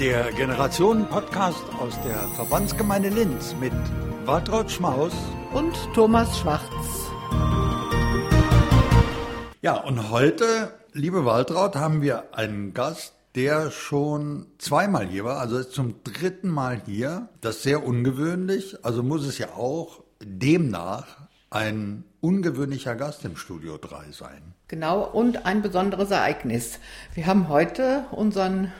Der Generationen-Podcast aus der Verbandsgemeinde Linz mit Waltraud Schmaus und Thomas Schwarz. Ja, und heute, liebe Waltraud, haben wir einen Gast, der schon zweimal hier war, also ist zum dritten Mal hier. Das ist sehr ungewöhnlich, also muss es ja auch demnach ein ungewöhnlicher Gast im Studio 3 sein. Genau, und ein besonderes Ereignis. Wir haben heute unseren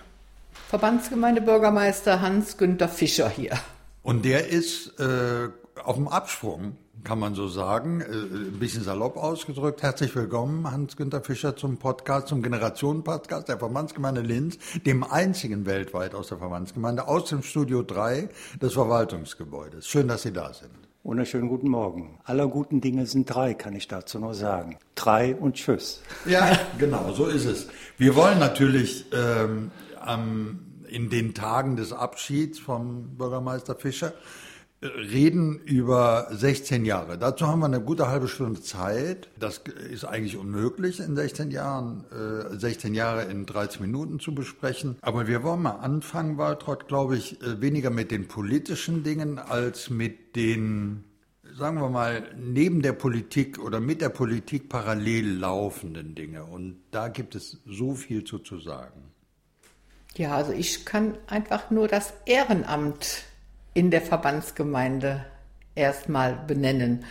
Verbandsgemeindebürgermeister Hans-Günther Fischer hier. Und der ist äh, auf dem Absprung, kann man so sagen, äh, ein bisschen salopp ausgedrückt. Herzlich willkommen, Hans-Günther Fischer, zum Podcast, zum Generationen-Podcast der Verbandsgemeinde Linz, dem einzigen weltweit aus der Verbandsgemeinde, aus dem Studio 3 des Verwaltungsgebäudes. Schön, dass Sie da sind. Wunderschönen guten Morgen. Aller guten Dinge sind drei, kann ich dazu nur sagen. Drei und Tschüss. Ja, genau, so ist es. Wir wollen natürlich ähm, am, in den Tagen des Abschieds vom Bürgermeister Fischer äh, reden über 16 Jahre. Dazu haben wir eine gute halbe Stunde Zeit. Das ist eigentlich unmöglich in 16 Jahren, äh, 16 Jahre in 13 Minuten zu besprechen. Aber wir wollen mal anfangen, Waltraud, glaube ich, äh, weniger mit den politischen Dingen als mit den sagen wir mal, neben der Politik oder mit der Politik parallel laufenden Dinge. Und da gibt es so viel zu, zu sagen. Ja, also ich kann einfach nur das Ehrenamt in der Verbandsgemeinde erstmal benennen,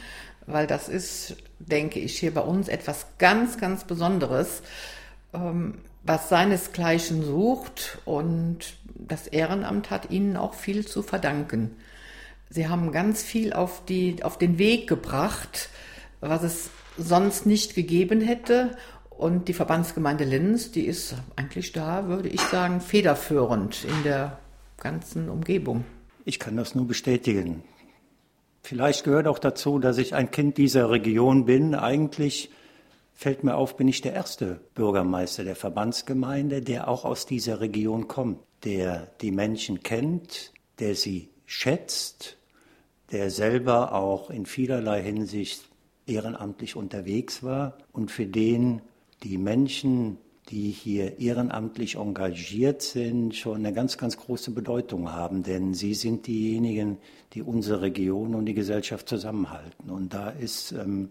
weil das ist, denke ich, hier bei uns etwas ganz, ganz Besonderes, ähm, was seinesgleichen sucht und das Ehrenamt hat ihnen auch viel zu verdanken. Sie haben ganz viel auf, die, auf den Weg gebracht, was es sonst nicht gegeben hätte und die Verbandsgemeinde Linz, die ist eigentlich da, würde ich sagen, federführend in der ganzen Umgebung. Ich kann das nur bestätigen. Vielleicht gehört auch dazu, dass ich ein Kind dieser Region bin. Eigentlich fällt mir auf, bin ich der erste Bürgermeister der Verbandsgemeinde, der auch aus dieser Region kommt, der die Menschen kennt, der sie schätzt, der selber auch in vielerlei Hinsicht ehrenamtlich unterwegs war und für den die Menschen, die hier ehrenamtlich engagiert sind, schon eine ganz, ganz große Bedeutung haben, denn sie sind diejenigen, die unsere Region und die Gesellschaft zusammenhalten. Und da ist ähm,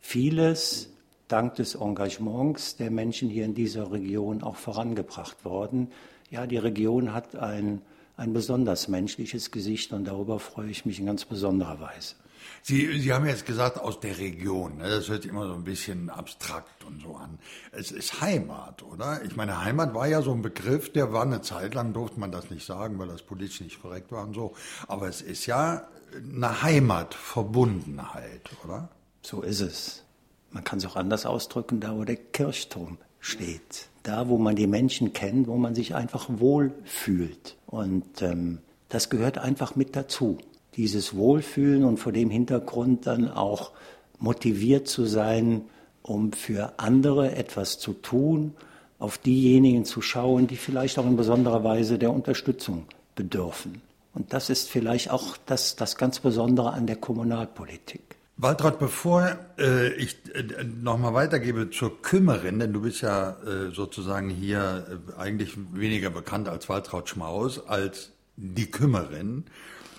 vieles dank des Engagements der Menschen hier in dieser Region auch vorangebracht worden. Ja, die Region hat ein, ein besonders menschliches Gesicht und darüber freue ich mich in ganz besonderer Weise. Sie, Sie haben jetzt gesagt, aus der Region. Ne? Das hört sich immer so ein bisschen abstrakt und so an. Es ist Heimat, oder? Ich meine, Heimat war ja so ein Begriff, der war eine Zeit lang, durfte man das nicht sagen, weil das politisch nicht korrekt war und so. Aber es ist ja eine Heimatverbundenheit, oder? So ist es. Man kann es auch anders ausdrücken, da wo der Kirchturm steht. Da, wo man die Menschen kennt, wo man sich einfach wohl fühlt. Und ähm, das gehört einfach mit dazu dieses Wohlfühlen und vor dem Hintergrund dann auch motiviert zu sein, um für andere etwas zu tun, auf diejenigen zu schauen, die vielleicht auch in besonderer Weise der Unterstützung bedürfen. Und das ist vielleicht auch das, das ganz Besondere an der Kommunalpolitik. Waltraud, bevor äh, ich äh, nochmal weitergebe zur Kümmerin, denn du bist ja äh, sozusagen hier äh, eigentlich weniger bekannt als Waltraud Schmaus, als die Kümmerin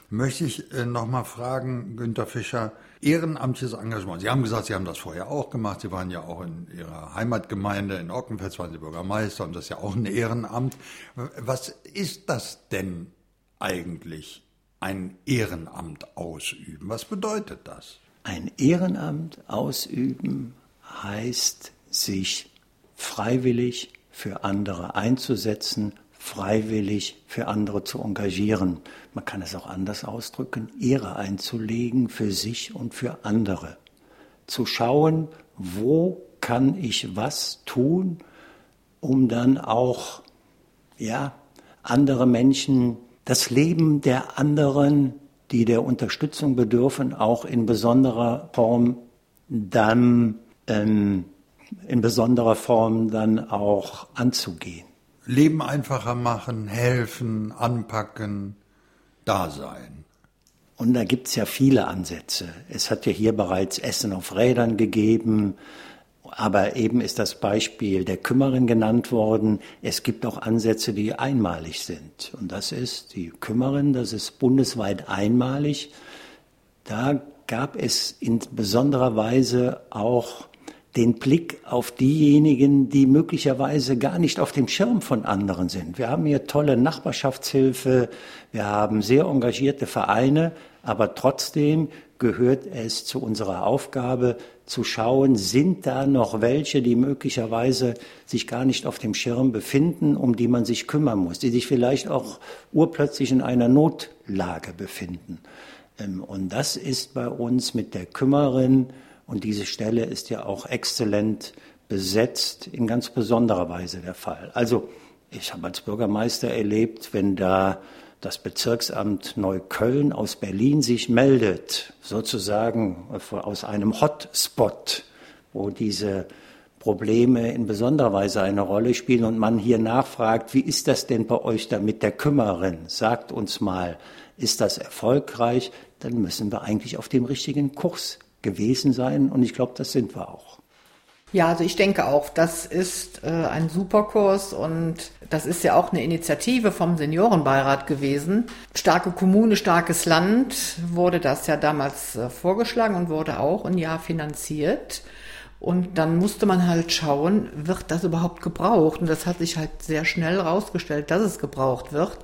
möchte ich äh, noch mal fragen, Günter Fischer, ehrenamtliches Engagement. Sie haben gesagt, Sie haben das vorher auch gemacht. Sie waren ja auch in Ihrer Heimatgemeinde in Ockenfels, waren Sie Bürgermeister und das ist ja auch ein Ehrenamt. Was ist das denn eigentlich, ein Ehrenamt ausüben? Was bedeutet das? Ein Ehrenamt ausüben heißt, sich freiwillig für andere einzusetzen, freiwillig für andere zu engagieren. Man kann es auch anders ausdrücken, Ehre einzulegen für sich und für andere. Zu schauen, wo kann ich was tun, um dann auch, ja, andere Menschen, das Leben der anderen, die der Unterstützung bedürfen, auch in besonderer Form dann, ähm, in besonderer Form dann auch anzugehen. Leben einfacher machen, helfen, anpacken, da sein. Und da gibt es ja viele Ansätze. Es hat ja hier bereits Essen auf Rädern gegeben. Aber eben ist das Beispiel der Kümmerin genannt worden. Es gibt auch Ansätze, die einmalig sind. Und das ist die Kümmerin, das ist bundesweit einmalig. Da gab es in besonderer Weise auch den Blick auf diejenigen, die möglicherweise gar nicht auf dem Schirm von anderen sind. Wir haben hier tolle Nachbarschaftshilfe, wir haben sehr engagierte Vereine, aber trotzdem gehört es zu unserer Aufgabe zu schauen, sind da noch welche, die möglicherweise sich gar nicht auf dem Schirm befinden, um die man sich kümmern muss, die sich vielleicht auch urplötzlich in einer Notlage befinden. Ähm, und das ist bei uns mit der Kümmerin und diese Stelle ist ja auch exzellent besetzt, in ganz besonderer Weise der Fall. Also ich habe als Bürgermeister erlebt, wenn da das Bezirksamt Neukölln aus Berlin sich meldet, sozusagen aus einem Hotspot, wo diese Probleme in besonderer Weise eine Rolle spielen und man hier nachfragt, wie ist das denn bei euch da mit der Kümmerin? Sagt uns mal, ist das erfolgreich? Dann müssen wir eigentlich auf dem richtigen Kurs gewesen sein und ich glaube, das sind wir auch. Ja, also ich denke auch, das ist äh, ein Superkurs und das ist ja auch eine Initiative vom Seniorenbeirat gewesen. Starke Kommune, starkes Land wurde das ja damals äh, vorgeschlagen und wurde auch ein Jahr finanziert. Und dann musste man halt schauen, wird das überhaupt gebraucht? Und das hat sich halt sehr schnell rausgestellt, dass es gebraucht wird.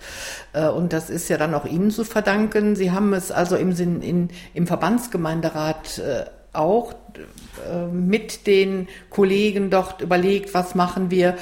Äh, und das ist ja dann auch Ihnen zu verdanken. Sie haben es also im Sinn, in, im Verbandsgemeinderat äh, auch äh, mit den Kollegen dort überlegt, was machen wir.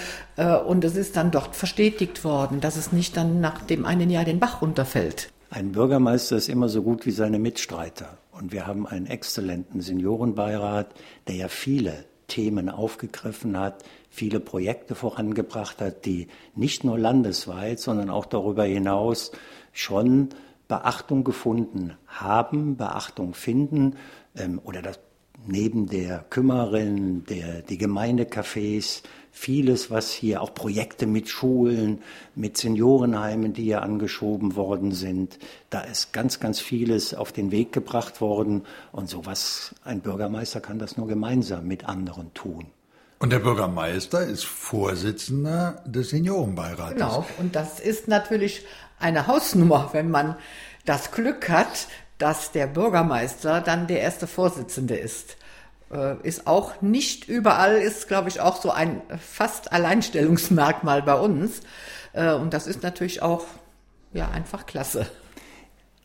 Und es ist dann dort verstetigt worden, dass es nicht dann nach dem einen Jahr den Bach runterfällt. Ein Bürgermeister ist immer so gut wie seine Mitstreiter. Und wir haben einen exzellenten Seniorenbeirat, der ja viele Themen aufgegriffen hat, viele Projekte vorangebracht hat, die nicht nur landesweit, sondern auch darüber hinaus schon Beachtung gefunden haben, Beachtung finden ähm, oder das neben der Kümmerin, der, die Gemeindecafés, vieles, was hier, auch Projekte mit Schulen, mit Seniorenheimen, die hier angeschoben worden sind. Da ist ganz, ganz vieles auf den Weg gebracht worden. Und sowas, ein Bürgermeister kann das nur gemeinsam mit anderen tun. Und der Bürgermeister ist Vorsitzender des Seniorenbeirates. Genau. Und das ist natürlich eine Hausnummer, wenn man das Glück hat, dass der Bürgermeister dann der erste Vorsitzende ist. Äh, ist auch nicht überall, ist glaube ich auch so ein fast Alleinstellungsmerkmal bei uns. Äh, und das ist natürlich auch ja einfach klasse.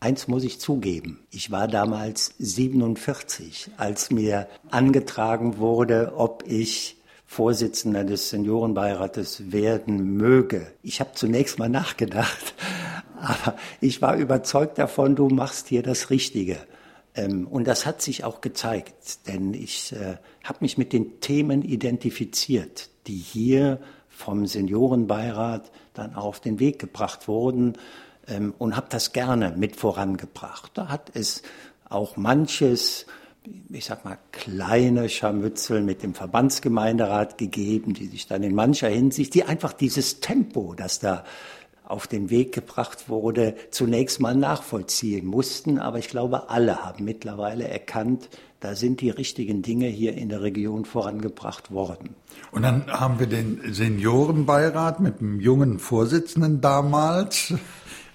Eins muss ich zugeben, ich war damals 47, als mir angetragen wurde, ob ich Vorsitzender des Seniorenbeirates werden möge. Ich habe zunächst mal nachgedacht, aber ich war überzeugt davon, du machst hier das Richtige. Ähm, und das hat sich auch gezeigt, denn ich äh, habe mich mit den Themen identifiziert, die hier vom Seniorenbeirat dann auf den Weg gebracht wurden ähm, und habe das gerne mit vorangebracht. Da hat es auch manches, ich sag mal, kleine Scharmützel mit dem Verbandsgemeinderat gegeben, die sich dann in mancher Hinsicht, die einfach dieses Tempo, das da auf den Weg gebracht wurde, zunächst mal nachvollziehen mussten. Aber ich glaube, alle haben mittlerweile erkannt, da sind die richtigen Dinge hier in der Region vorangebracht worden. Und dann haben wir den Seniorenbeirat mit dem jungen Vorsitzenden damals.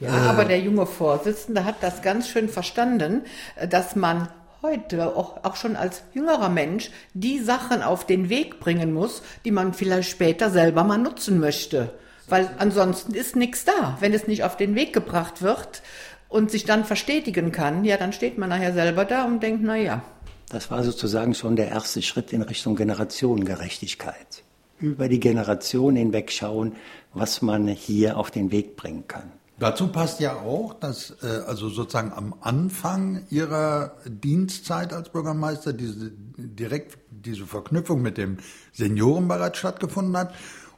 Ja, äh, aber der junge Vorsitzende hat das ganz schön verstanden, dass man heute auch, auch schon als jüngerer Mensch die Sachen auf den Weg bringen muss, die man vielleicht später selber mal nutzen möchte. Weil ansonsten ist nichts da. Wenn es nicht auf den Weg gebracht wird und sich dann verstetigen kann, ja, dann steht man nachher selber da und denkt, na ja. Das war sozusagen schon der erste Schritt in Richtung Generationengerechtigkeit. Über die Generation hinweg schauen, was man hier auf den Weg bringen kann. Dazu passt ja auch, dass äh, also sozusagen am Anfang Ihrer Dienstzeit als Bürgermeister diese direkt diese Verknüpfung mit dem Seniorenbeirat stattgefunden hat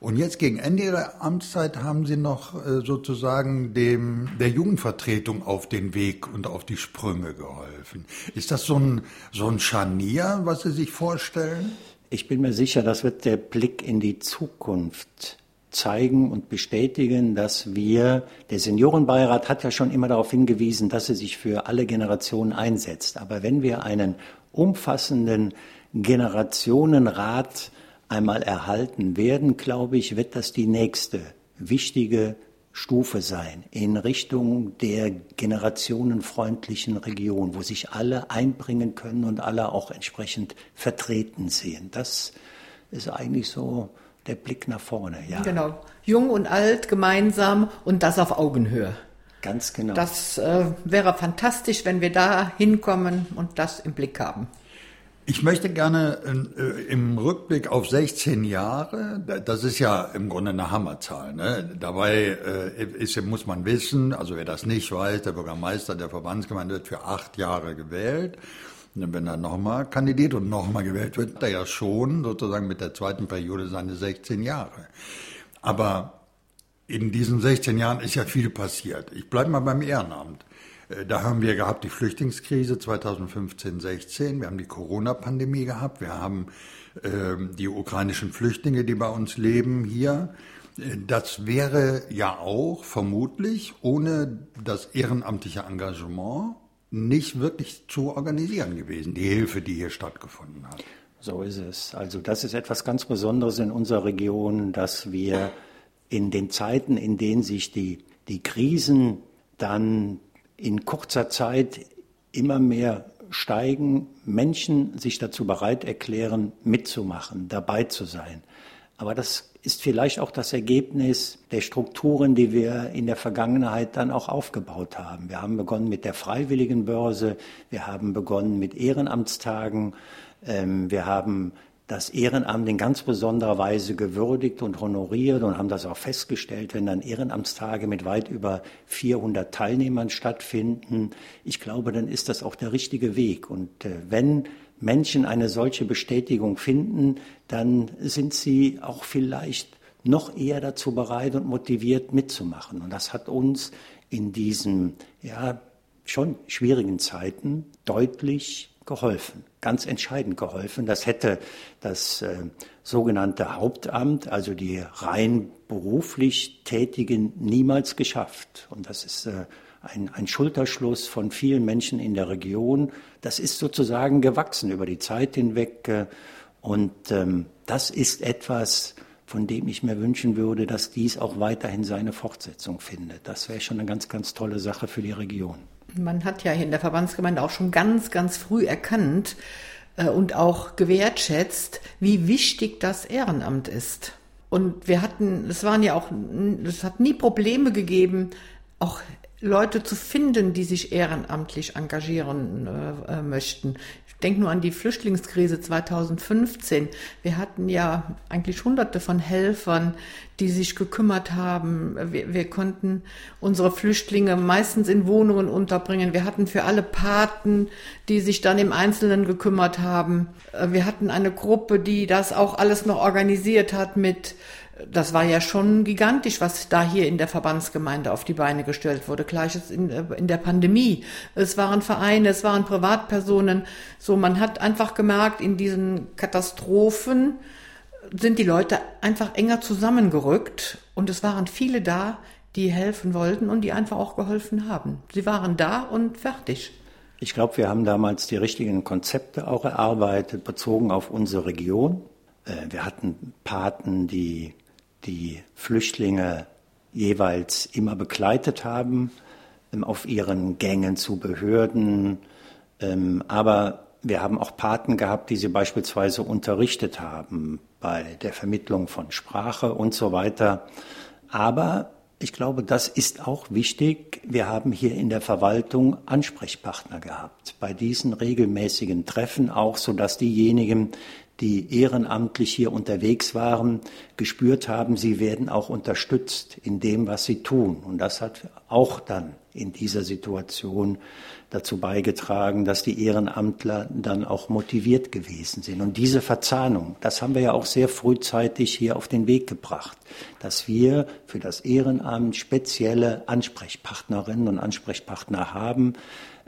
und jetzt gegen Ende Ihrer Amtszeit haben Sie noch äh, sozusagen dem, der Jugendvertretung auf den Weg und auf die Sprünge geholfen. Ist das so ein, so ein Scharnier, was Sie sich vorstellen? Ich bin mir sicher, das wird der Blick in die Zukunft zeigen und bestätigen, dass wir, der Seniorenbeirat hat ja schon immer darauf hingewiesen, dass er sich für alle Generationen einsetzt. Aber wenn wir einen umfassenden Generationenrat einmal erhalten werden, glaube ich, wird das die nächste wichtige Stufe sein in Richtung der generationenfreundlichen Region, wo sich alle einbringen können und alle auch entsprechend vertreten sehen. Das ist eigentlich so der Blick nach vorne. Ja. Genau. Jung und alt gemeinsam und das auf Augenhöhe. Ganz genau. Das äh, wäre fantastisch, wenn wir da hinkommen und das im Blick haben. Ich möchte gerne äh, im Rückblick auf 16 Jahre, das ist ja im Grunde eine Hammerzahl. Ne? Dabei äh, ist, muss man wissen, also wer das nicht weiß, der Bürgermeister der Verbandsgemeinde wird für acht Jahre gewählt. Und wenn er nochmal kandidiert und nochmal gewählt wird, er ja schon sozusagen mit der zweiten Periode seine 16 Jahre. Aber in diesen 16 Jahren ist ja viel passiert. Ich bleibe mal beim Ehrenamt. Äh, da haben wir gehabt die Flüchtlingskrise 2015, 16. Wir haben die Corona-Pandemie gehabt. Wir haben äh, die ukrainischen Flüchtlinge, die bei uns leben hier. Äh, das wäre ja auch vermutlich ohne das ehrenamtliche Engagement nicht wirklich zu organisieren gewesen, die Hilfe, die hier stattgefunden hat. So ist es. Also das ist etwas ganz Besonderes in unserer Region, dass wir in den Zeiten, in denen sich die, die Krisen dann in kurzer Zeit immer mehr steigen, Menschen sich dazu bereit erklären, mitzumachen, dabei zu sein. Aber das ist vielleicht auch das Ergebnis der Strukturen, die wir in der Vergangenheit dann auch aufgebaut haben. Wir haben begonnen mit der freiwilligen Börse, wir haben begonnen mit Ehrenamtstagen, ähm, wir haben das Ehrenamt in ganz besonderer Weise gewürdigt und honoriert und haben das auch festgestellt, wenn dann Ehrenamtstage mit weit über 400 Teilnehmern stattfinden. Ich glaube, dann ist das auch der richtige Weg. Und äh, wenn Menschen eine solche Bestätigung finden, dann sind sie auch vielleicht noch eher dazu bereit und motiviert mitzumachen. Und das hat uns in diesen ja, schon schwierigen Zeiten deutlich geholfen, ganz entscheidend geholfen. Das hätte das äh, sogenannte Hauptamt, also die rein beruflich Tätigen, niemals geschafft. Und das ist äh, ein, ein Schulterschluss von vielen Menschen in der Region. Das ist sozusagen gewachsen über die Zeit hinweg. Äh, und ähm, das ist etwas, von dem ich mir wünschen würde, dass dies auch weiterhin seine Fortsetzung findet. Das wäre schon eine ganz, ganz tolle Sache für die Region. Man hat ja in der Verbandsgemeinde auch schon ganz, ganz früh erkannt äh, und auch gewertschätzt, wie wichtig das Ehrenamt ist. Und wir hatten, es waren ja auch, es hat nie Probleme gegeben, auch Leute zu finden, die sich ehrenamtlich engagieren äh, äh möchten. Ich denke nur an die Flüchtlingskrise 2015. Wir hatten ja eigentlich hunderte von Helfern, die sich gekümmert haben. Wir, wir konnten unsere Flüchtlinge meistens in Wohnungen unterbringen. Wir hatten für alle Paten, die sich dann im Einzelnen gekümmert haben. Wir hatten eine Gruppe, die das auch alles noch organisiert hat mit das war ja schon gigantisch, was da hier in der Verbandsgemeinde auf die Beine gestellt wurde. Gleiches in, äh, in der Pandemie. Es waren Vereine, es waren Privatpersonen. So, man hat einfach gemerkt, in diesen Katastrophen sind die Leute einfach enger zusammengerückt und es waren viele da, die helfen wollten und die einfach auch geholfen haben. Sie waren da und fertig. Ich glaube, wir haben damals die richtigen Konzepte auch erarbeitet, bezogen auf unsere Region. Äh, wir hatten Paten, die die Flüchtlinge jeweils immer begleitet haben ähm, auf ihren Gängen zu Behörden. Ähm, aber wir haben auch Paten gehabt, die sie beispielsweise unterrichtet haben bei der Vermittlung von Sprache und so weiter. Aber ich glaube, das ist auch wichtig. Wir haben hier in der Verwaltung Ansprechpartner gehabt. Bei diesen regelmäßigen Treffen auch, sodass diejenigen, die ehrenamtlich hier unterwegs waren, gespürt haben, sie werden auch unterstützt in dem, was sie tun. Und das hat auch dann in dieser Situation dazu beigetragen, dass die Ehrenamtler dann auch motiviert gewesen sind. Und diese Verzahnung, das haben wir ja auch sehr frühzeitig hier auf den Weg gebracht, dass wir für das Ehrenamt spezielle Ansprechpartnerinnen und Ansprechpartner haben.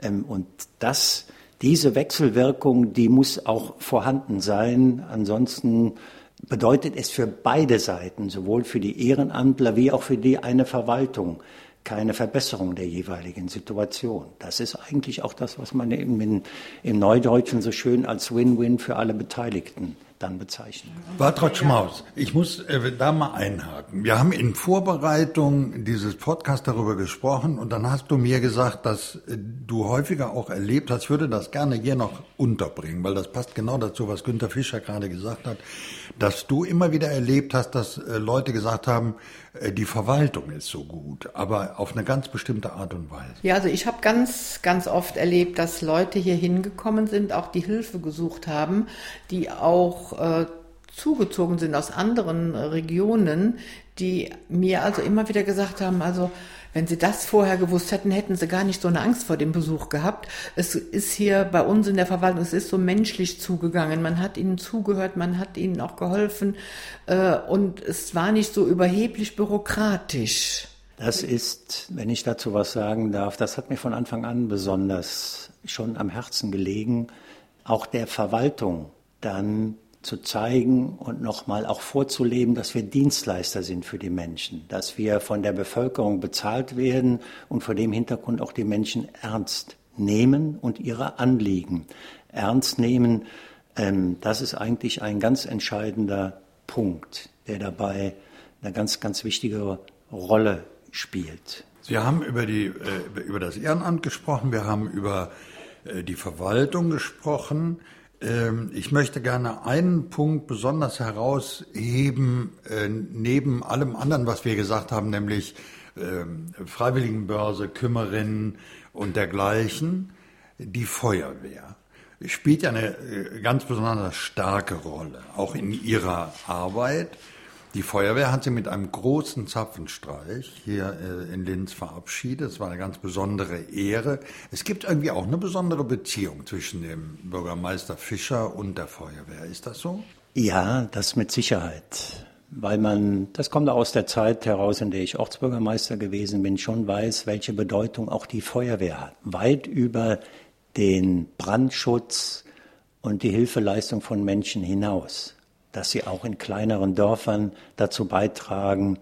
Ähm, und das diese Wechselwirkung, die muss auch vorhanden sein. Ansonsten bedeutet es für beide Seiten, sowohl für die Ehrenamtler wie auch für die eine Verwaltung, keine Verbesserung der jeweiligen Situation. Das ist eigentlich auch das, was man im, im Neudeutschen so schön als Win-Win für alle Beteiligten dann bezeichnen. Bartrott Schmaus, ich muss äh, da mal einhaken. Wir haben in Vorbereitung dieses Podcasts darüber gesprochen und dann hast du mir gesagt, dass äh, du häufiger auch erlebt hast, ich würde das gerne hier noch unterbringen, weil das passt genau dazu, was Günter Fischer gerade gesagt hat, dass du immer wieder erlebt hast, dass äh, Leute gesagt haben, die Verwaltung ist so gut, aber auf eine ganz bestimmte Art und Weise. Ja, also ich habe ganz, ganz oft erlebt, dass Leute hier hingekommen sind, auch die Hilfe gesucht haben, die auch äh, zugezogen sind aus anderen Regionen, die mir also immer wieder gesagt haben, also wenn Sie das vorher gewusst hätten, hätten Sie gar nicht so eine Angst vor dem Besuch gehabt. Es ist hier bei uns in der Verwaltung, es ist so menschlich zugegangen. Man hat Ihnen zugehört, man hat Ihnen auch geholfen äh, und es war nicht so überheblich bürokratisch. Das ist, wenn ich dazu was sagen darf, das hat mir von Anfang an besonders schon am Herzen gelegen, auch der Verwaltung dann zu zeigen und nochmal auch vorzuleben, dass wir Dienstleister sind für die Menschen, dass wir von der Bevölkerung bezahlt werden und vor dem Hintergrund auch die Menschen ernst nehmen und ihre Anliegen ernst nehmen. Ähm, das ist eigentlich ein ganz entscheidender Punkt, der dabei eine ganz, ganz wichtige Rolle spielt. Sie haben über, die, äh, über das Ehrenamt gesprochen, wir haben über äh, die Verwaltung gesprochen. Ähm, ich möchte gerne einen Punkt besonders herausheben, äh, neben allem anderen, was wir gesagt haben, nämlich ähm, Freiwilligenbörse, Kümmerinnen und dergleichen. Die Feuerwehr spielt ja eine äh, ganz besonders starke Rolle, auch in ihrer Arbeit. Die Feuerwehr hat sie mit einem großen Zapfenstreich hier äh, in Linz verabschiedet. Es war eine ganz besondere Ehre. Es gibt irgendwie auch eine besondere Beziehung zwischen dem Bürgermeister Fischer und der Feuerwehr. Ist das so? Ja, das mit Sicherheit. Weil man, das kommt aus der Zeit heraus, in der ich Ortsbürgermeister gewesen bin, schon weiß, welche Bedeutung auch die Feuerwehr hat. Weit über den Brandschutz und die Hilfeleistung von Menschen hinaus dass sie auch in kleineren Dörfern dazu beitragen,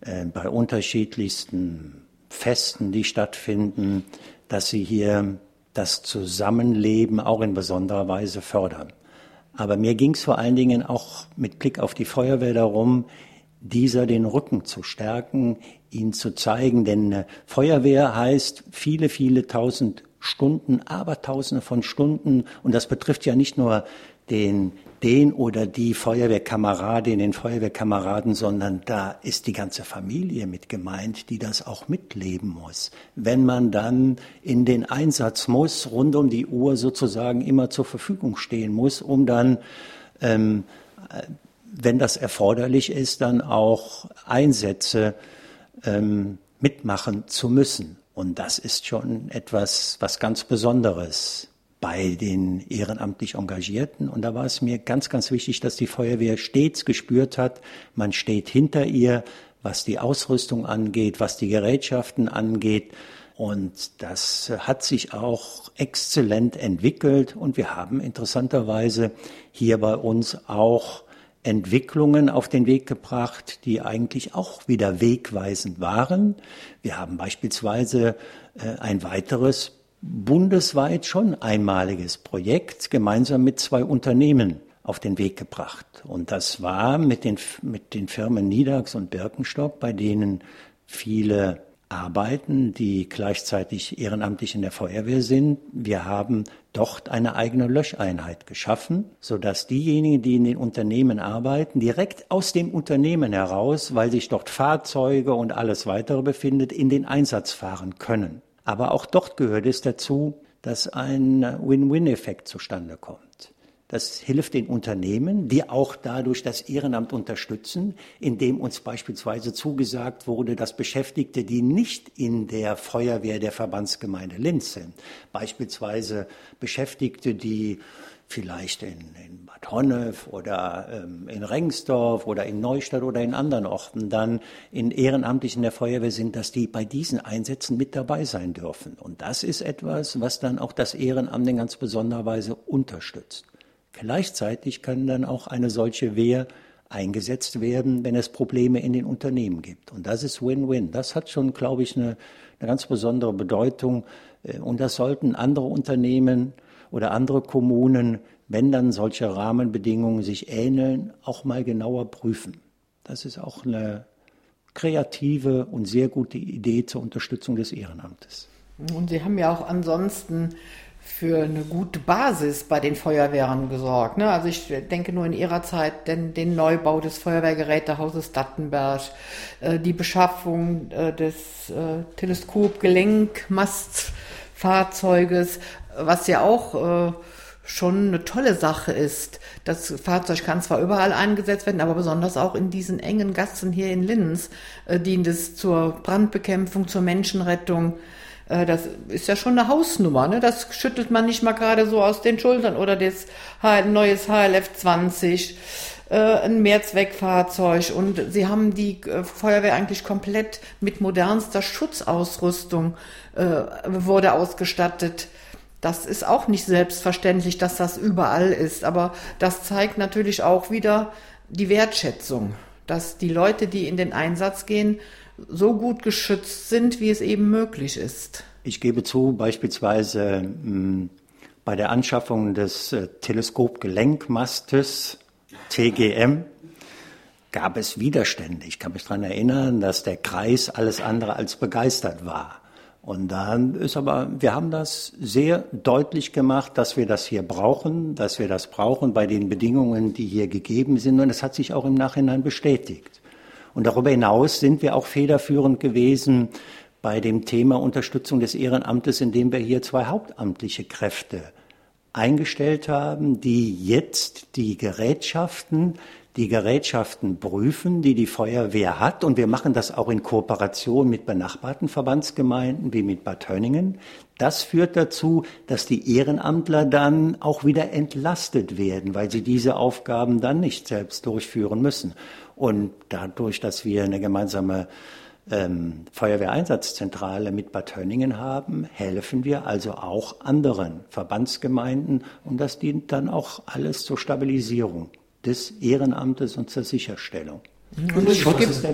äh, bei unterschiedlichsten Festen, die stattfinden, dass sie hier das Zusammenleben auch in besonderer Weise fördern. Aber mir ging es vor allen Dingen auch mit Blick auf die Feuerwehr darum, dieser den Rücken zu stärken, ihn zu zeigen. Denn äh, Feuerwehr heißt viele, viele tausend Stunden, aber tausende von Stunden. Und das betrifft ja nicht nur den den oder die Feuerwehrkameradin, den Feuerwehrkameraden, sondern da ist die ganze Familie mit gemeint, die das auch mitleben muss. Wenn man dann in den Einsatz muss, rund um die Uhr sozusagen immer zur Verfügung stehen muss, um dann, ähm, wenn das erforderlich ist, dann auch Einsätze ähm, mitmachen zu müssen. Und das ist schon etwas, was ganz Besonderes bei den ehrenamtlich Engagierten. Und da war es mir ganz, ganz wichtig, dass die Feuerwehr stets gespürt hat, man steht hinter ihr, was die Ausrüstung angeht, was die Gerätschaften angeht. Und das hat sich auch exzellent entwickelt. Und wir haben interessanterweise hier bei uns auch Entwicklungen auf den Weg gebracht, die eigentlich auch wieder wegweisend waren. Wir haben beispielsweise äh, ein weiteres bundesweit schon einmaliges Projekt gemeinsam mit zwei Unternehmen auf den Weg gebracht. Und das war mit den, mit den Firmen Nidax und Birkenstock, bei denen viele arbeiten, die gleichzeitig ehrenamtlich in der Feuerwehr sind. Wir haben dort eine eigene Löscheinheit geschaffen, sodass diejenigen, die in den Unternehmen arbeiten, direkt aus dem Unternehmen heraus, weil sich dort Fahrzeuge und alles weitere befindet, in den Einsatz fahren können. Aber auch dort gehört es dazu, dass ein Win-Win-Effekt zustande kommt. Das hilft den Unternehmen, die auch dadurch das Ehrenamt unterstützen, indem uns beispielsweise zugesagt wurde, dass Beschäftigte, die nicht in der Feuerwehr der Verbandsgemeinde Linz sind, beispielsweise Beschäftigte, die vielleicht in, in Bad Honnef oder ähm, in Rengsdorf oder in Neustadt oder in anderen Orten dann in ehrenamtlich in der Feuerwehr sind, dass die bei diesen Einsätzen mit dabei sein dürfen. Und das ist etwas, was dann auch das Ehrenamt in ganz besonderer Weise unterstützt. Gleichzeitig kann dann auch eine solche Wehr eingesetzt werden, wenn es Probleme in den Unternehmen gibt. Und das ist Win-Win. Das hat schon, glaube ich, eine, eine ganz besondere Bedeutung. Äh, und das sollten andere Unternehmen oder andere Kommunen, wenn dann solche Rahmenbedingungen sich ähneln, auch mal genauer prüfen. Das ist auch eine kreative und sehr gute Idee zur Unterstützung des Ehrenamtes. Und Sie haben ja auch ansonsten für eine gute Basis bei den Feuerwehren gesorgt. Ne? Also ich denke nur in Ihrer Zeit den, den Neubau des Feuerwehrgerätehauses Dattenberg, äh, die Beschaffung äh, des äh, Teleskopgelenkmastfahrzeuges, was ja auch äh, schon eine tolle Sache ist. Das Fahrzeug kann zwar überall eingesetzt werden, aber besonders auch in diesen engen Gassen hier in Linz äh, dient es zur Brandbekämpfung, zur Menschenrettung. Äh, das ist ja schon eine Hausnummer, ne? Das schüttelt man nicht mal gerade so aus den Schultern oder das neues HLF 20 äh, ein Mehrzweckfahrzeug und sie haben die Feuerwehr eigentlich komplett mit modernster Schutzausrüstung äh, wurde ausgestattet. Das ist auch nicht selbstverständlich, dass das überall ist, aber das zeigt natürlich auch wieder die Wertschätzung, dass die Leute, die in den Einsatz gehen, so gut geschützt sind, wie es eben möglich ist. Ich gebe zu, beispielsweise hm, bei der Anschaffung des äh, Teleskopgelenkmastes TGM gab es Widerstände. Ich kann mich daran erinnern, dass der Kreis alles andere als begeistert war. Und dann ist aber, wir haben das sehr deutlich gemacht, dass wir das hier brauchen, dass wir das brauchen bei den Bedingungen, die hier gegeben sind. Und es hat sich auch im Nachhinein bestätigt. Und darüber hinaus sind wir auch federführend gewesen bei dem Thema Unterstützung des Ehrenamtes, indem wir hier zwei hauptamtliche Kräfte eingestellt haben, die jetzt die Gerätschaften die Gerätschaften prüfen, die die Feuerwehr hat. Und wir machen das auch in Kooperation mit benachbarten Verbandsgemeinden wie mit Bad Hönningen. Das führt dazu, dass die Ehrenamtler dann auch wieder entlastet werden, weil sie diese Aufgaben dann nicht selbst durchführen müssen. Und dadurch, dass wir eine gemeinsame ähm, Feuerwehreinsatzzentrale mit Bad Hönningen haben, helfen wir also auch anderen Verbandsgemeinden und das dient dann auch alles zur Stabilisierung des Ehrenamtes und zur Sicherstellung. Und es, gibt,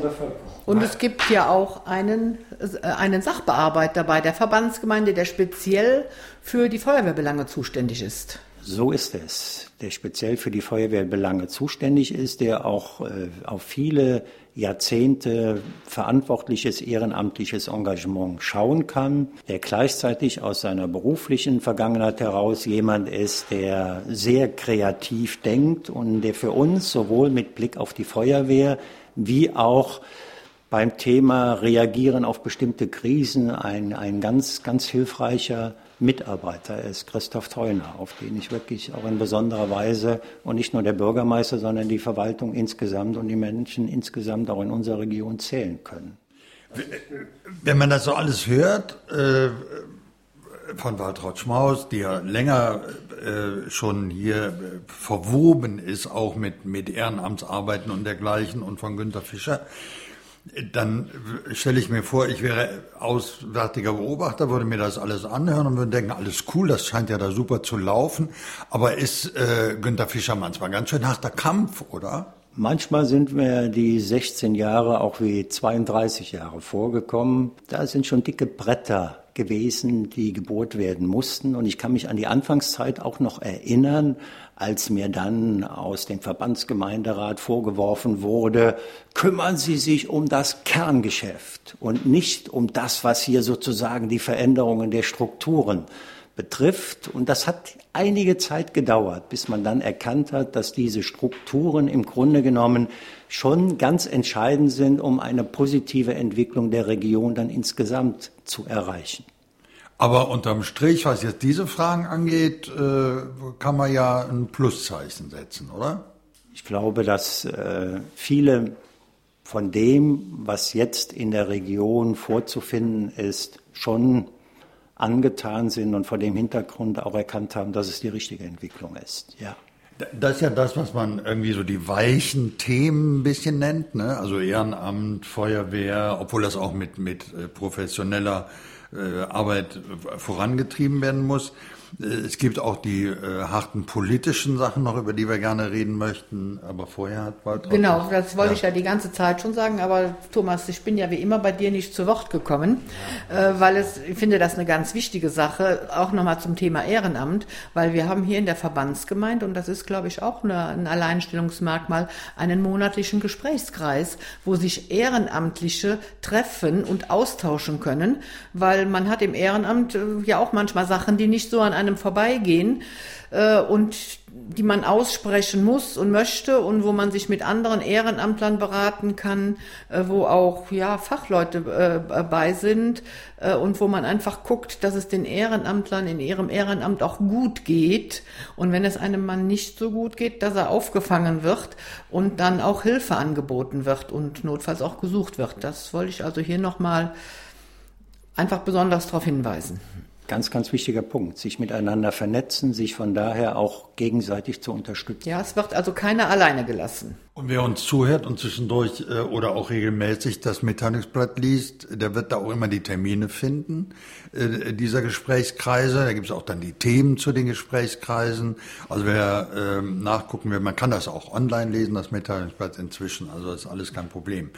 und es gibt ja auch einen, äh, einen Sachbearbeiter bei der Verbandsgemeinde, der speziell für die Feuerwehrbelange zuständig ist. So ist es, der speziell für die Feuerwehrbelange zuständig ist, der auch äh, auf viele Jahrzehnte verantwortliches ehrenamtliches Engagement schauen kann, der gleichzeitig aus seiner beruflichen Vergangenheit heraus jemand ist, der sehr kreativ denkt und der für uns sowohl mit Blick auf die Feuerwehr wie auch beim Thema Reagieren auf bestimmte Krisen ein, ein ganz, ganz hilfreicher Mitarbeiter ist, Christoph Theuner, auf den ich wirklich auch in besonderer Weise und nicht nur der Bürgermeister, sondern die Verwaltung insgesamt und die Menschen insgesamt auch in unserer Region zählen können. Wenn man das so alles hört, äh, von Waltraud Schmaus, die ja länger äh, schon hier äh, verwoben ist, auch mit, mit Ehrenamtsarbeiten und dergleichen, und von Günter Fischer, dann stelle ich mir vor, ich wäre auswärtiger Beobachter, würde mir das alles anhören und würde denken, alles cool, das scheint ja da super zu laufen. Aber ist äh, Günter Fischer manchmal ganz schön harter Kampf, oder? Manchmal sind mir die 16 Jahre auch wie 32 Jahre vorgekommen. Da sind schon dicke Bretter gewesen, die gebohrt werden mussten. Und ich kann mich an die Anfangszeit auch noch erinnern, als mir dann aus dem Verbandsgemeinderat vorgeworfen wurde, kümmern Sie sich um das Kerngeschäft und nicht um das, was hier sozusagen die Veränderungen der Strukturen betrifft. Und das hat einige Zeit gedauert, bis man dann erkannt hat, dass diese Strukturen im Grunde genommen schon ganz entscheidend sind, um eine positive Entwicklung der Region dann insgesamt zu erreichen. Aber unterm Strich, was jetzt diese Fragen angeht, äh, kann man ja ein Pluszeichen setzen, oder? Ich glaube, dass äh, viele von dem, was jetzt in der Region vorzufinden ist, schon angetan sind und vor dem Hintergrund auch erkannt haben, dass es die richtige Entwicklung ist. Ja. Das ist ja das, was man irgendwie so die weichen Themen ein bisschen nennt, ne? Also Ehrenamt, Feuerwehr, obwohl das auch mit, mit äh, professioneller äh, Arbeit vorangetrieben werden muss. Es gibt auch die äh, harten politischen Sachen noch, über die wir gerne reden möchten, aber vorher hat Waltraud... Genau, das wollte ja. ich ja die ganze Zeit schon sagen, aber Thomas, ich bin ja wie immer bei dir nicht zu Wort gekommen, ja. äh, weil es, ich finde das eine ganz wichtige Sache, auch nochmal zum Thema Ehrenamt, weil wir haben hier in der Verbandsgemeinde, und das ist, glaube ich, auch eine, ein Alleinstellungsmerkmal, einen monatlichen Gesprächskreis, wo sich Ehrenamtliche treffen und austauschen können, weil man hat im Ehrenamt äh, ja auch manchmal Sachen, die nicht so an einem vorbeigehen äh, und die man aussprechen muss und möchte und wo man sich mit anderen Ehrenamtlern beraten kann, äh, wo auch ja Fachleute äh, bei sind äh, und wo man einfach guckt, dass es den Ehrenamtlern in ihrem Ehrenamt auch gut geht und wenn es einem Mann nicht so gut geht, dass er aufgefangen wird und dann auch Hilfe angeboten wird und notfalls auch gesucht wird. Das wollte ich also hier nochmal einfach besonders darauf hinweisen. Ganz, ganz wichtiger Punkt. Sich miteinander vernetzen, sich von daher auch gegenseitig zu unterstützen. Ja, es wird also keiner alleine gelassen. Und wer uns zuhört und zwischendurch äh, oder auch regelmäßig das Mitteilungsblatt liest, der wird da auch immer die Termine finden, äh, dieser Gesprächskreise. Da gibt es auch dann die Themen zu den Gesprächskreisen. Also wer äh, nachgucken will, man kann das auch online lesen, das Mitteilungsblatt inzwischen. Also das ist alles kein Problem.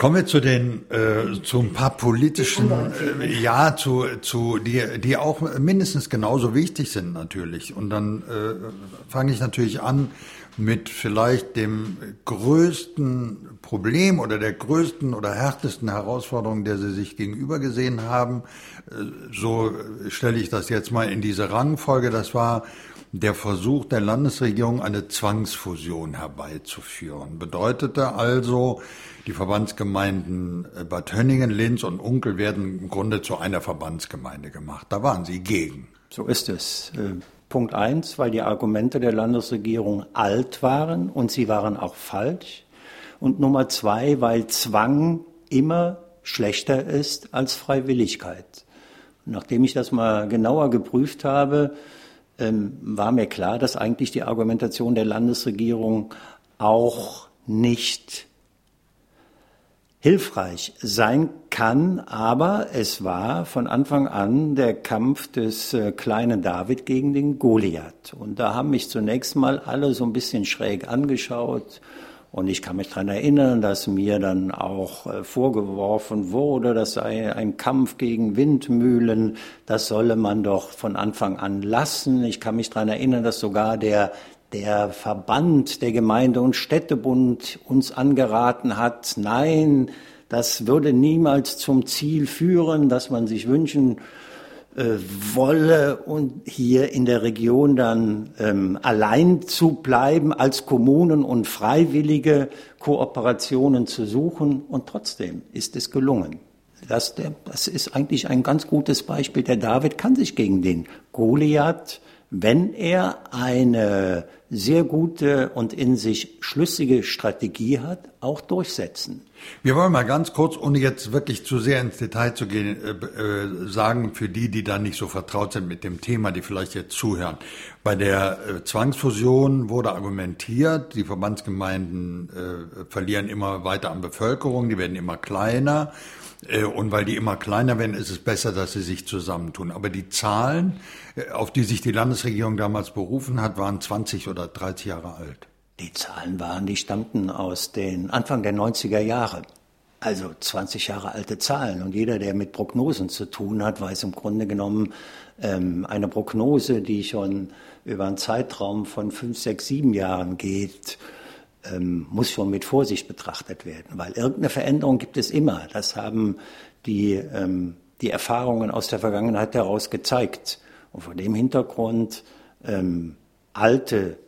Kommen wir zu den äh, zu ein paar politischen äh, ja zu zu die die auch mindestens genauso wichtig sind natürlich und dann äh, fange ich natürlich an mit vielleicht dem größten Problem oder der größten oder härtesten Herausforderung, der Sie sich gegenüber gesehen haben. Äh, so stelle ich das jetzt mal in diese Rangfolge. Das war der Versuch der Landesregierung, eine Zwangsfusion herbeizuführen. Bedeutete also, die Verbandsgemeinden äh, Bad Hönningen, Linz und Unkel werden im Grunde zu einer Verbandsgemeinde gemacht. Da waren Sie gegen. So ist es. Äh, Punkt eins, weil die Argumente der Landesregierung alt waren und sie waren auch falsch. Und Nummer zwei, weil Zwang immer schlechter ist als Freiwilligkeit. Nachdem ich das mal genauer geprüft habe, ähm, war mir klar, dass eigentlich die Argumentation der Landesregierung auch nicht hilfreich sein kann, aber es war von Anfang an der Kampf des äh, kleinen David gegen den Goliath. Und da haben mich zunächst mal alle so ein bisschen schräg angeschaut. Und ich kann mich daran erinnern, dass mir dann auch äh, vorgeworfen wurde, das sei ein Kampf gegen Windmühlen, das solle man doch von Anfang an lassen. Ich kann mich daran erinnern, dass sogar der der Verband der Gemeinde- und Städtebund uns angeraten hat, nein, das würde niemals zum Ziel führen, dass man sich wünschen äh, wolle und hier in der Region dann ähm, allein zu bleiben, als Kommunen und freiwillige Kooperationen zu suchen. Und trotzdem ist es gelungen. Das, das ist eigentlich ein ganz gutes Beispiel. Der David kann sich gegen den Goliath wenn er eine sehr gute und in sich schlüssige Strategie hat, auch durchsetzen. Wir wollen mal ganz kurz, ohne jetzt wirklich zu sehr ins Detail zu gehen, äh, äh, sagen für die, die da nicht so vertraut sind mit dem Thema, die vielleicht jetzt zuhören. Bei der äh, Zwangsfusion wurde argumentiert, die Verbandsgemeinden äh, verlieren immer weiter an Bevölkerung, die werden immer kleiner. Äh, und weil die immer kleiner werden, ist es besser, dass sie sich zusammentun. Aber die Zahlen, auf die sich die Landesregierung damals berufen hat, waren 20 oder 30 Jahre alt. Die Zahlen waren, die stammten aus den Anfang der 90er Jahre. Also 20 Jahre alte Zahlen. Und jeder, der mit Prognosen zu tun hat, weiß im Grunde genommen, ähm, eine Prognose, die schon über einen Zeitraum von fünf, sechs, sieben Jahren geht, ähm, muss schon mit Vorsicht betrachtet werden, weil irgendeine Veränderung gibt es immer. Das haben die, ähm, die Erfahrungen aus der Vergangenheit heraus gezeigt. Und vor dem Hintergrund ähm, alte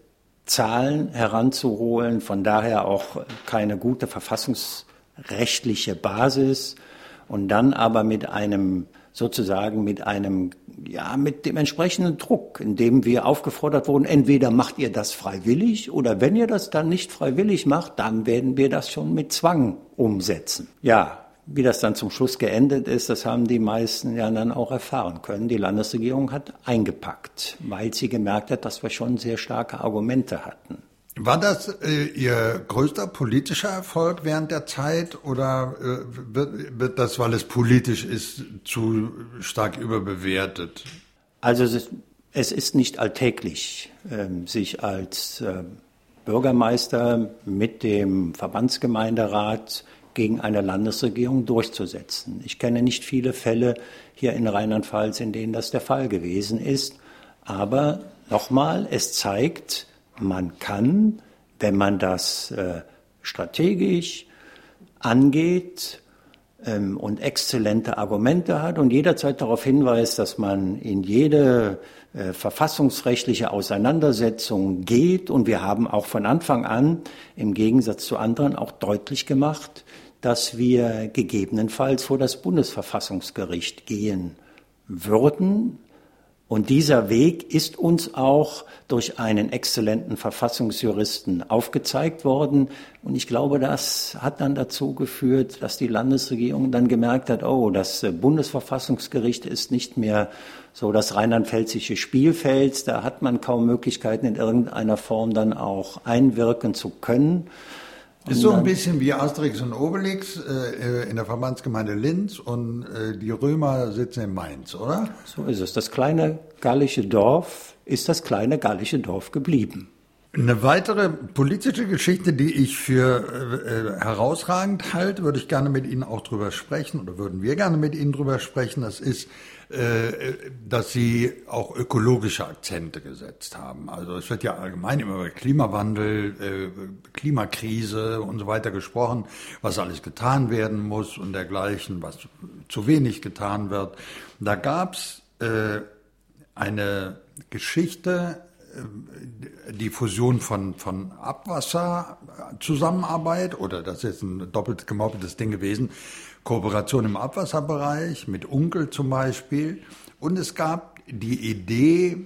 Zahlen heranzuholen, von daher auch keine gute verfassungsrechtliche Basis und dann aber mit einem sozusagen mit einem, ja, mit dem entsprechenden Druck, in dem wir aufgefordert wurden, entweder macht ihr das freiwillig oder wenn ihr das dann nicht freiwillig macht, dann werden wir das schon mit Zwang umsetzen. Ja, wie das dann zum Schluss geendet ist, das haben die meisten ja dann auch erfahren können. Die Landesregierung hat eingepackt, weil sie gemerkt hat, dass wir schon sehr starke Argumente hatten. War das äh, Ihr größter politischer Erfolg während der Zeit oder äh, wird, wird das, weil es politisch ist, zu stark überbewertet? Also es ist, es ist nicht alltäglich, ähm, sich als äh, Bürgermeister mit dem Verbandsgemeinderat gegen eine Landesregierung durchzusetzen. Ich kenne nicht viele Fälle hier in Rheinland-Pfalz, in denen das der Fall gewesen ist. Aber nochmal, es zeigt, man kann, wenn man das äh, strategisch angeht ähm, und exzellente Argumente hat und jederzeit darauf hinweist, dass man in jede äh, verfassungsrechtliche Auseinandersetzung geht. Und wir haben auch von Anfang an, im Gegensatz zu anderen, auch deutlich gemacht, dass wir gegebenenfalls vor das Bundesverfassungsgericht gehen würden. Und dieser Weg ist uns auch durch einen exzellenten Verfassungsjuristen aufgezeigt worden. Und ich glaube, das hat dann dazu geführt, dass die Landesregierung dann gemerkt hat, oh, das Bundesverfassungsgericht ist nicht mehr so das rheinland-pfälzische Spielfeld. Da hat man kaum Möglichkeiten, in irgendeiner Form dann auch einwirken zu können. Ist so ein bisschen wie Asterix und Obelix äh, in der Verbandsgemeinde Linz und äh, die Römer sitzen in Mainz, oder? So ist es. Das kleine gallische Dorf ist das kleine gallische Dorf geblieben. Eine weitere politische Geschichte, die ich für äh, herausragend halte, würde ich gerne mit Ihnen auch drüber sprechen oder würden wir gerne mit Ihnen drüber sprechen. Das ist äh, dass sie auch ökologische Akzente gesetzt haben. Also es wird ja allgemein immer über Klimawandel, äh, Klimakrise und so weiter gesprochen, was alles getan werden muss und dergleichen, was zu wenig getan wird. Da gab's äh, eine Geschichte, die Fusion von, von Abwasserzusammenarbeit oder das ist ein doppelt gemoppeltes Ding gewesen, Kooperation im Abwasserbereich mit Unkel zum Beispiel. Und es gab die Idee,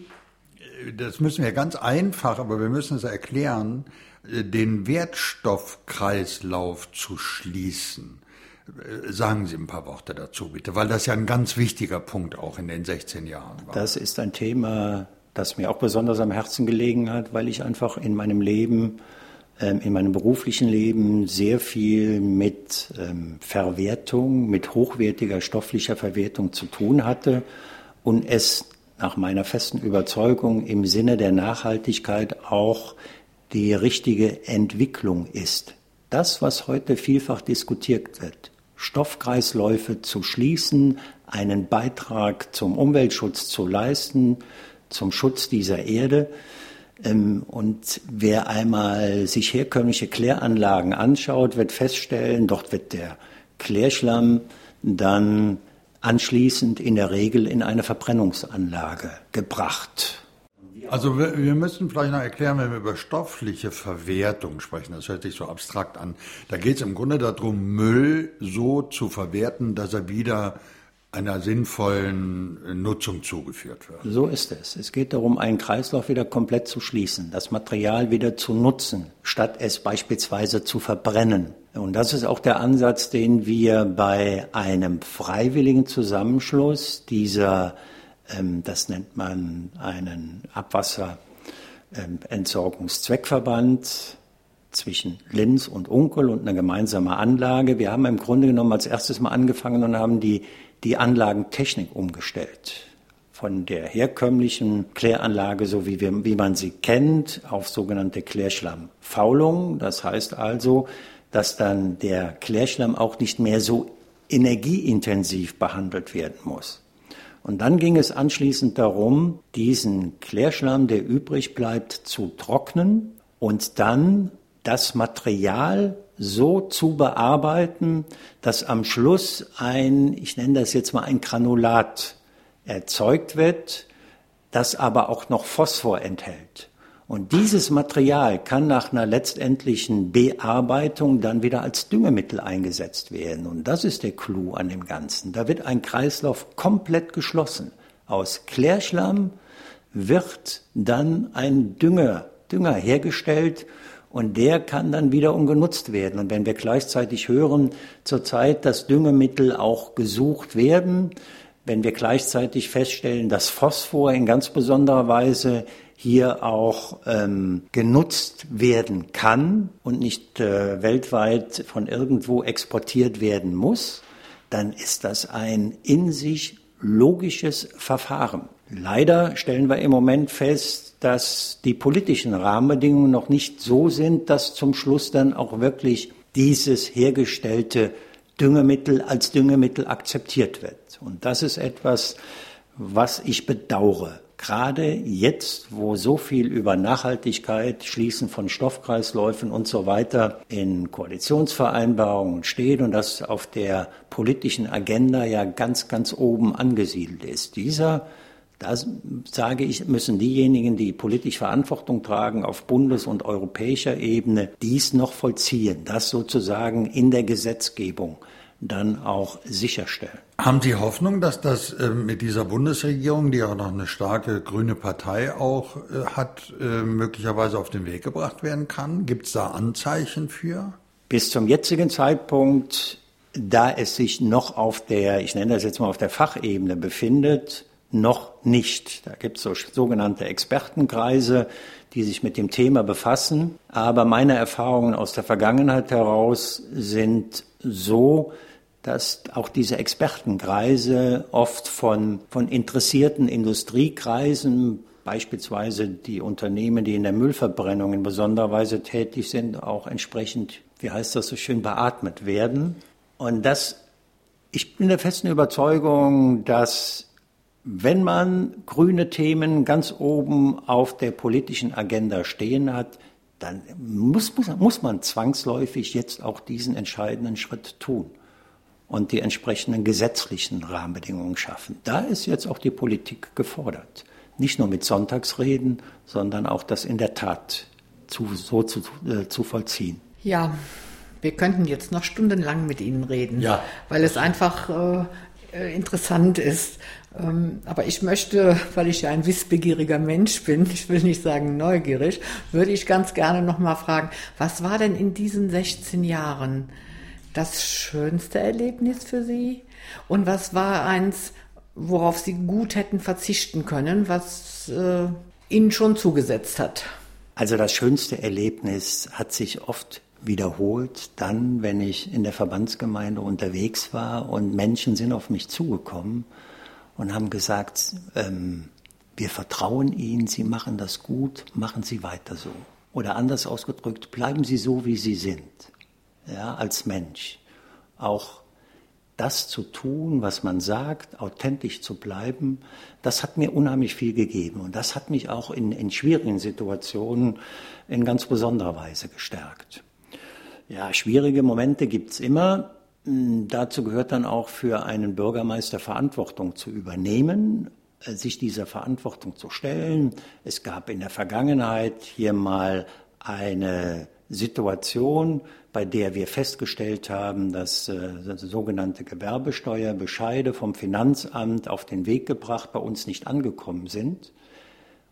das müssen wir ganz einfach, aber wir müssen es erklären, den Wertstoffkreislauf zu schließen. Sagen Sie ein paar Worte dazu bitte, weil das ja ein ganz wichtiger Punkt auch in den 16 Jahren war. Das ist ein Thema, das mir auch besonders am Herzen gelegen hat, weil ich einfach in meinem Leben in meinem beruflichen Leben sehr viel mit ähm, Verwertung, mit hochwertiger stofflicher Verwertung zu tun hatte und es nach meiner festen Überzeugung im Sinne der Nachhaltigkeit auch die richtige Entwicklung ist. Das, was heute vielfach diskutiert wird, Stoffkreisläufe zu schließen, einen Beitrag zum Umweltschutz zu leisten, zum Schutz dieser Erde, ähm, und wer einmal sich herkömmliche Kläranlagen anschaut, wird feststellen, dort wird der Klärschlamm dann anschließend in der Regel in eine Verbrennungsanlage gebracht. Also wir, wir müssen vielleicht noch erklären, wenn wir über stoffliche Verwertung sprechen, das hört sich so abstrakt an, da geht es im Grunde darum, Müll so zu verwerten, dass er wieder einer sinnvollen Nutzung zugeführt wird. So ist es. Es geht darum, einen Kreislauf wieder komplett zu schließen, das Material wieder zu nutzen, statt es beispielsweise zu verbrennen. Und das ist auch der Ansatz, den wir bei einem freiwilligen Zusammenschluss dieser, ähm, das nennt man einen Abwasserentsorgungszweckverband, ähm, zwischen Linz und Unkel und einer gemeinsamen Anlage. Wir haben im Grunde genommen als erstes mal angefangen und haben die die Anlagentechnik umgestellt. Von der herkömmlichen Kläranlage, so wie, wir, wie man sie kennt, auf sogenannte Klärschlammfaulung. Das heißt also, dass dann der Klärschlamm auch nicht mehr so energieintensiv behandelt werden muss. Und dann ging es anschließend darum, diesen Klärschlamm, der übrig bleibt, zu trocknen und dann das Material so zu bearbeiten, dass am Schluss ein, ich nenne das jetzt mal ein Granulat erzeugt wird, das aber auch noch Phosphor enthält. Und dieses Material kann nach einer letztendlichen Bearbeitung dann wieder als Düngemittel eingesetzt werden. Und das ist der Clou an dem Ganzen. Da wird ein Kreislauf komplett geschlossen. Aus Klärschlamm wird dann ein Dünger, Dünger hergestellt und der kann dann wiederum genutzt werden. Und wenn wir gleichzeitig hören zurzeit, dass Düngemittel auch gesucht werden, wenn wir gleichzeitig feststellen, dass Phosphor in ganz besonderer Weise hier auch ähm, genutzt werden kann und nicht äh, weltweit von irgendwo exportiert werden muss, dann ist das ein in sich logisches Verfahren. Leider stellen wir im Moment fest, dass die politischen Rahmenbedingungen noch nicht so sind, dass zum Schluss dann auch wirklich dieses hergestellte Düngemittel als Düngemittel akzeptiert wird. Und das ist etwas, was ich bedauere. Gerade jetzt, wo so viel über Nachhaltigkeit, Schließen von Stoffkreisläufen und so weiter in Koalitionsvereinbarungen steht und das auf der politischen Agenda ja ganz, ganz oben angesiedelt ist. Dieser da sage ich, müssen diejenigen, die politisch Verantwortung tragen auf bundes- und europäischer Ebene, dies noch vollziehen, das sozusagen in der Gesetzgebung dann auch sicherstellen. Haben Sie Hoffnung, dass das äh, mit dieser Bundesregierung, die auch noch eine starke grüne Partei auch äh, hat, äh, möglicherweise auf den Weg gebracht werden kann? Gibt es da Anzeichen für? Bis zum jetzigen Zeitpunkt, da es sich noch auf der, ich nenne das jetzt mal auf der Fachebene befindet, noch nicht. Da gibt es so sogenannte Expertenkreise, die sich mit dem Thema befassen. Aber meine Erfahrungen aus der Vergangenheit heraus sind so, dass auch diese Expertenkreise oft von, von interessierten Industriekreisen, beispielsweise die Unternehmen, die in der Müllverbrennung in besonderer Weise tätig sind, auch entsprechend, wie heißt das so schön, beatmet werden. Und das, ich bin der festen Überzeugung, dass wenn man grüne Themen ganz oben auf der politischen Agenda stehen hat, dann muss, muss, muss man zwangsläufig jetzt auch diesen entscheidenden Schritt tun und die entsprechenden gesetzlichen Rahmenbedingungen schaffen. Da ist jetzt auch die Politik gefordert. Nicht nur mit Sonntagsreden, sondern auch das in der Tat zu, so zu, äh, zu vollziehen. Ja, wir könnten jetzt noch stundenlang mit Ihnen reden, ja. weil es einfach äh, äh, interessant ist. Ähm, aber ich möchte, weil ich ja ein wissbegieriger Mensch bin, ich will nicht sagen neugierig, würde ich ganz gerne noch mal fragen, was war denn in diesen 16 Jahren das schönste Erlebnis für Sie? Und was war eins, worauf Sie gut hätten verzichten können, was äh, Ihnen schon zugesetzt hat? Also das schönste Erlebnis hat sich oft wiederholt dann, wenn ich in der Verbandsgemeinde unterwegs war und Menschen sind auf mich zugekommen und haben gesagt, ähm, wir vertrauen Ihnen, Sie machen das gut, machen Sie weiter so. Oder anders ausgedrückt, bleiben Sie so, wie Sie sind, ja, als Mensch. Auch das zu tun, was man sagt, authentisch zu bleiben, das hat mir unheimlich viel gegeben. Und das hat mich auch in, in schwierigen Situationen in ganz besonderer Weise gestärkt. Ja, schwierige Momente gibt's immer. Dazu gehört dann auch für einen Bürgermeister Verantwortung zu übernehmen, äh, sich dieser Verantwortung zu stellen. Es gab in der Vergangenheit hier mal eine Situation, bei der wir festgestellt haben, dass äh, sogenannte Gewerbesteuerbescheide vom Finanzamt auf den Weg gebracht bei uns nicht angekommen sind.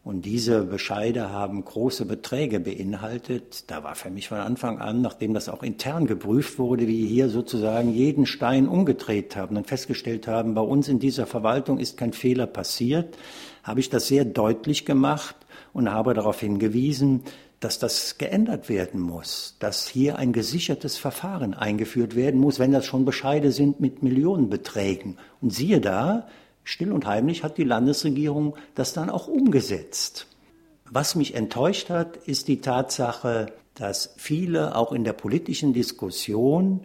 Und diese Bescheide haben große Beträge beinhaltet. Da war für mich von Anfang an, nachdem das auch intern geprüft wurde, wie hier sozusagen jeden Stein umgedreht haben und festgestellt haben, bei uns in dieser Verwaltung ist kein Fehler passiert, habe ich das sehr deutlich gemacht und habe darauf hingewiesen, dass das geändert werden muss, dass hier ein gesichertes Verfahren eingeführt werden muss, wenn das schon Bescheide sind mit Millionenbeträgen. Und siehe da, Still und heimlich hat die Landesregierung das dann auch umgesetzt. Was mich enttäuscht hat, ist die Tatsache, dass viele auch in der politischen Diskussion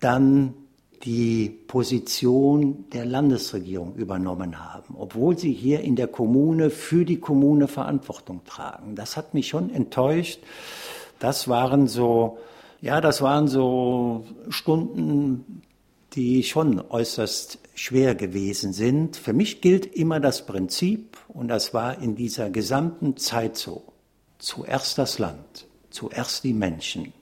dann die Position der Landesregierung übernommen haben, obwohl sie hier in der Kommune für die Kommune Verantwortung tragen. Das hat mich schon enttäuscht. Das waren so, ja, das waren so Stunden, die schon äußerst schwer gewesen sind. Für mich gilt immer das Prinzip, und das war in dieser gesamten Zeit so, zuerst das Land, zuerst die Menschen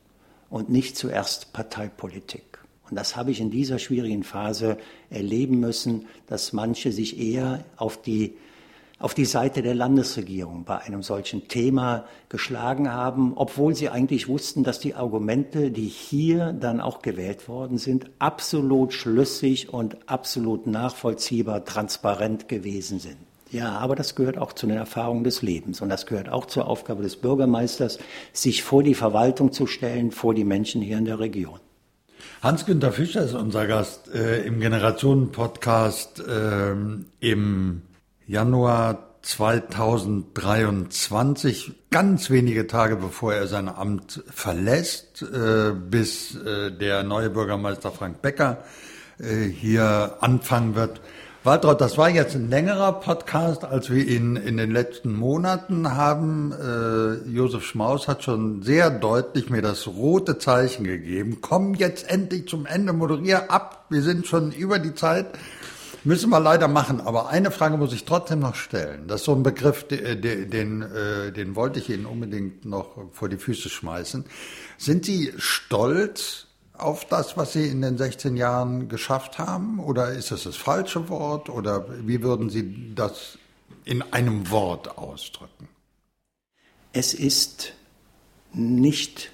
und nicht zuerst Parteipolitik. Und das habe ich in dieser schwierigen Phase erleben müssen, dass manche sich eher auf die auf die Seite der Landesregierung bei einem solchen Thema geschlagen haben, obwohl sie eigentlich wussten, dass die Argumente, die hier dann auch gewählt worden sind, absolut schlüssig und absolut nachvollziehbar, transparent gewesen sind. Ja, aber das gehört auch zu den Erfahrungen des Lebens und das gehört auch zur Aufgabe des Bürgermeisters, sich vor die Verwaltung zu stellen, vor die Menschen hier in der Region. Hans-Günter Fischer ist unser Gast äh, im Generationen-Podcast äh, im Januar 2023, ganz wenige Tage bevor er sein Amt verlässt, äh, bis äh, der neue Bürgermeister Frank Becker äh, hier anfangen wird. Waltraud, das war jetzt ein längerer Podcast, als wir ihn in den letzten Monaten haben. Josef Schmaus hat schon sehr deutlich mir das rote Zeichen gegeben. Komm jetzt endlich zum Ende, moderier ab. Wir sind schon über die Zeit. Müssen wir leider machen, aber eine Frage muss ich trotzdem noch stellen. Das ist so ein Begriff, den, den, äh, den wollte ich Ihnen unbedingt noch vor die Füße schmeißen. Sind Sie stolz auf das, was Sie in den 16 Jahren geschafft haben? Oder ist das das falsche Wort? Oder wie würden Sie das in einem Wort ausdrücken? Es ist nicht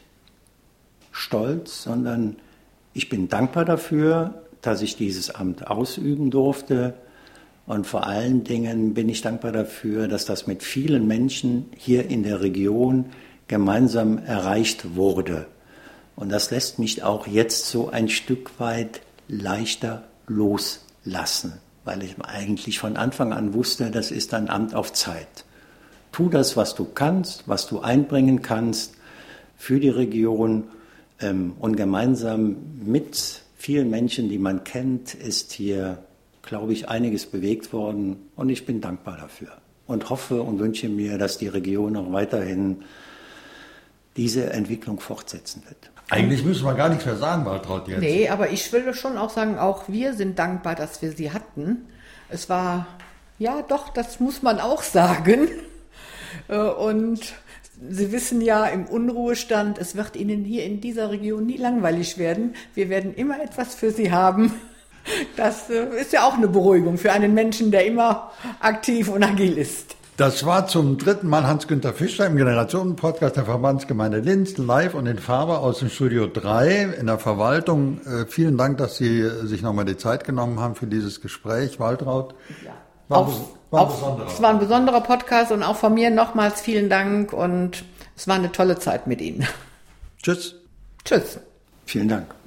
stolz, sondern ich bin dankbar dafür, dass ich dieses Amt ausüben durfte. Und vor allen Dingen bin ich dankbar dafür, dass das mit vielen Menschen hier in der Region gemeinsam erreicht wurde. Und das lässt mich auch jetzt so ein Stück weit leichter loslassen, weil ich eigentlich von Anfang an wusste, das ist ein Amt auf Zeit. Tu das, was du kannst, was du einbringen kannst für die Region ähm, und gemeinsam mit vielen Menschen, die man kennt, ist hier, glaube ich, einiges bewegt worden und ich bin dankbar dafür und hoffe und wünsche mir, dass die Region auch weiterhin diese Entwicklung fortsetzen wird. Eigentlich müssen wir gar nichts mehr sagen, Waltraud, jetzt. Nee, aber ich will schon auch sagen, auch wir sind dankbar, dass wir sie hatten. Es war, ja doch, das muss man auch sagen. Äh, und Sie wissen ja im Unruhestand, es wird Ihnen hier in dieser Region nie langweilig werden. Wir werden immer etwas für Sie haben. Das äh, ist ja auch eine Beruhigung für einen Menschen, der immer aktiv und agil ist. Das war zum dritten Mal Hans-Günter Fischer im Generationenpodcast der Verbandsgemeinde Linz, live und in Farbe aus dem Studio 3 in der Verwaltung. Äh, vielen Dank, dass Sie sich nochmal die Zeit genommen haben für dieses Gespräch, Waltraud. Ja. War, auf, war auf, es war ein besonderer Podcast und auch von mir nochmals vielen Dank und es war eine tolle Zeit mit Ihnen. Tschüss. Tschüss. Vielen Dank.